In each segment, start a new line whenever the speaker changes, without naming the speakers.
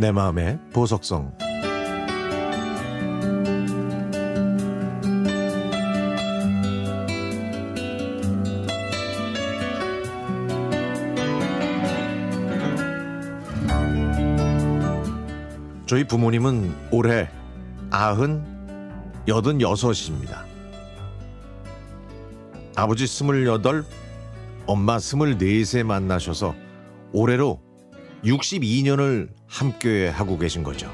내 마음의 보석성 저희 부모님은 올해 아흔 여든 여섯입니다. 아버지 스물여덟, 엄마 스물네세 만나셔서 올해로 62년을 함께 하고 계신 거죠.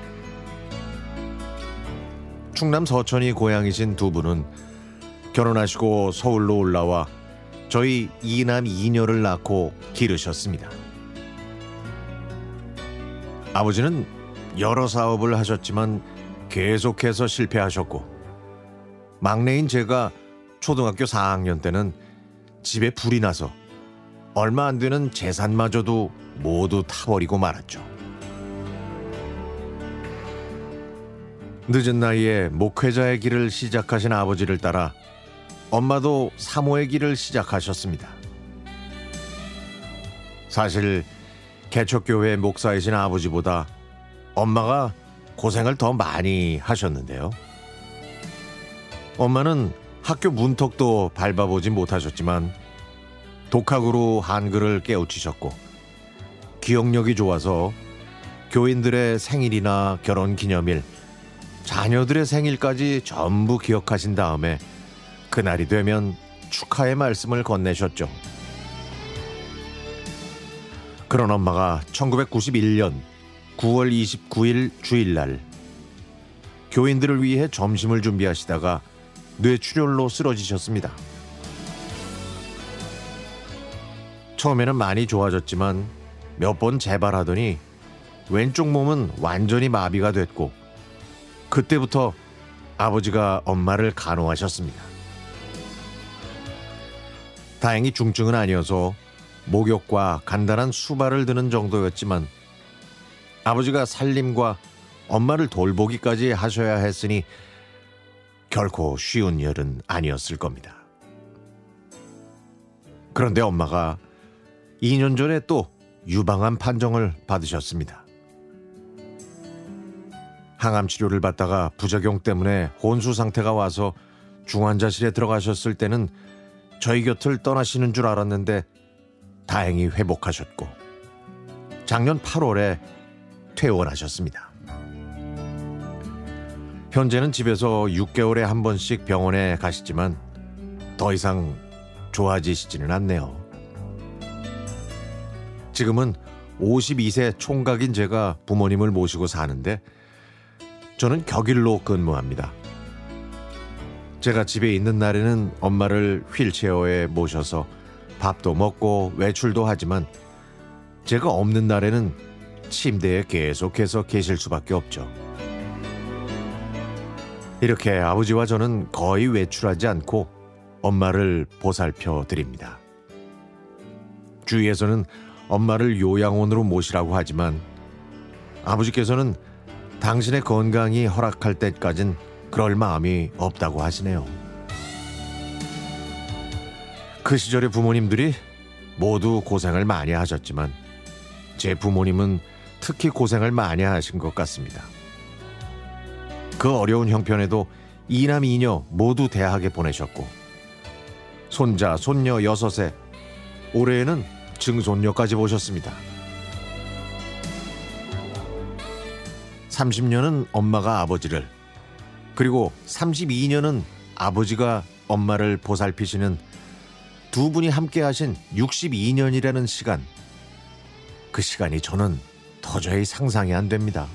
충남 서천이 고향이신 두 분은 결혼하시고 서울로 올라와 저희 이남 이녀를 낳고 기르셨습니다. 아버지는 여러 사업을 하셨지만 계속해서 실패하셨고 막내인 제가 초등학교 4학년 때는 집에 불이 나서 얼마 안 되는 재산마저도 모두 타버리고 말았죠. 늦은 나이에 목회자의 길을 시작하신 아버지를 따라 엄마도 사모의 길을 시작하셨습니다. 사실 개척교회 목사이신 아버지보다 엄마가 고생을 더 많이 하셨는데요. 엄마는 학교 문턱도 밟아보지 못하셨지만 독학으로 한글을 깨우치셨고 기억력이 좋아서 교인들의 생일이나 결혼 기념일, 자녀들의 생일까지 전부 기억하신 다음에 그날이 되면 축하의 말씀을 건네셨죠. 그런 엄마가 1991년 9월 29일 주일날 교인들을 위해 점심을 준비하시다가 뇌출혈로 쓰러지셨습니다. 처음에는 많이 좋아졌지만 몇 번 재발하더니 왼쪽 몸은 완전히 마비가 됐고 그때부터 아버지가 엄마를 간호하셨습니다. 다행히 중증은 아니어서 목욕과 간단한 수발을 드는 정도였지만 아버지가 살림과 엄마를 돌보기까지 하셔야 했으니 결코 쉬운 일은 아니었을 겁니다. 그런데 엄마가 2년 전에 또 유방암 판정을 받으셨습니다. 항암 치료를 받다가 부작용 때문에 혼수 상태가 와서 중환자실에 들어가셨을 때는 저희 곁을 떠나시는 줄 알았는데 다행히 회복하셨고 작년 8월에 퇴원하셨습니다. 현재는 집에서 6개월에 한 번씩 병원에 가시지만 더 이상 좋아지시지는 않네요. 지금은 52세 총각인 제가 부모님을 모시고 사는데 저는 격일로 근무합니다. 제가 집에 있는 날에는 엄마를 휠체어에 모셔서 밥도 먹고 외출도 하지만 제가 없는 날에는 침대에 계속해서 계실 수밖에 없죠. 이렇게 아버지와 저는 거의 외출하지 않고 엄마를 보살펴 드립니다. 주위에서는 엄마를 요양원으로 모시라고 하지만 아버지께서는 당신의 건강이 허락할 때까진 그럴 마음이 없다고 하시네요. 그 시절의 부모님들이 모두 고생을 많이 하셨지만 제 부모님은 특히 고생을 많이 하신 것 같습니다. 그 어려운 형편에도 이남 이녀 모두 대학에 보내셨고 손자 손녀 여섯에 올해에는 증손녀까지 보셨습니다. 30년은 엄마가 아버지를 그리고 32년은 아버지가 엄마를 보살피시는 두 분이 함께 하신 62년이라는 시간. 그 시간이 저는 도저히 상상이 안 됩니다.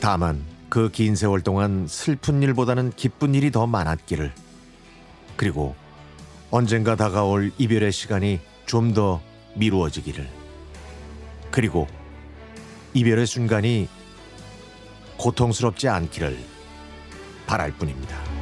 다만 그 긴 세월 동안 슬픈 일보다는 기쁜 일이 더 많았기를. 그리고 언젠가 다가올 이별의 시간이 좀 더 미루어지기를. 그리고 이별의 순간이 고통스럽지 않기를 바랄 뿐입니다.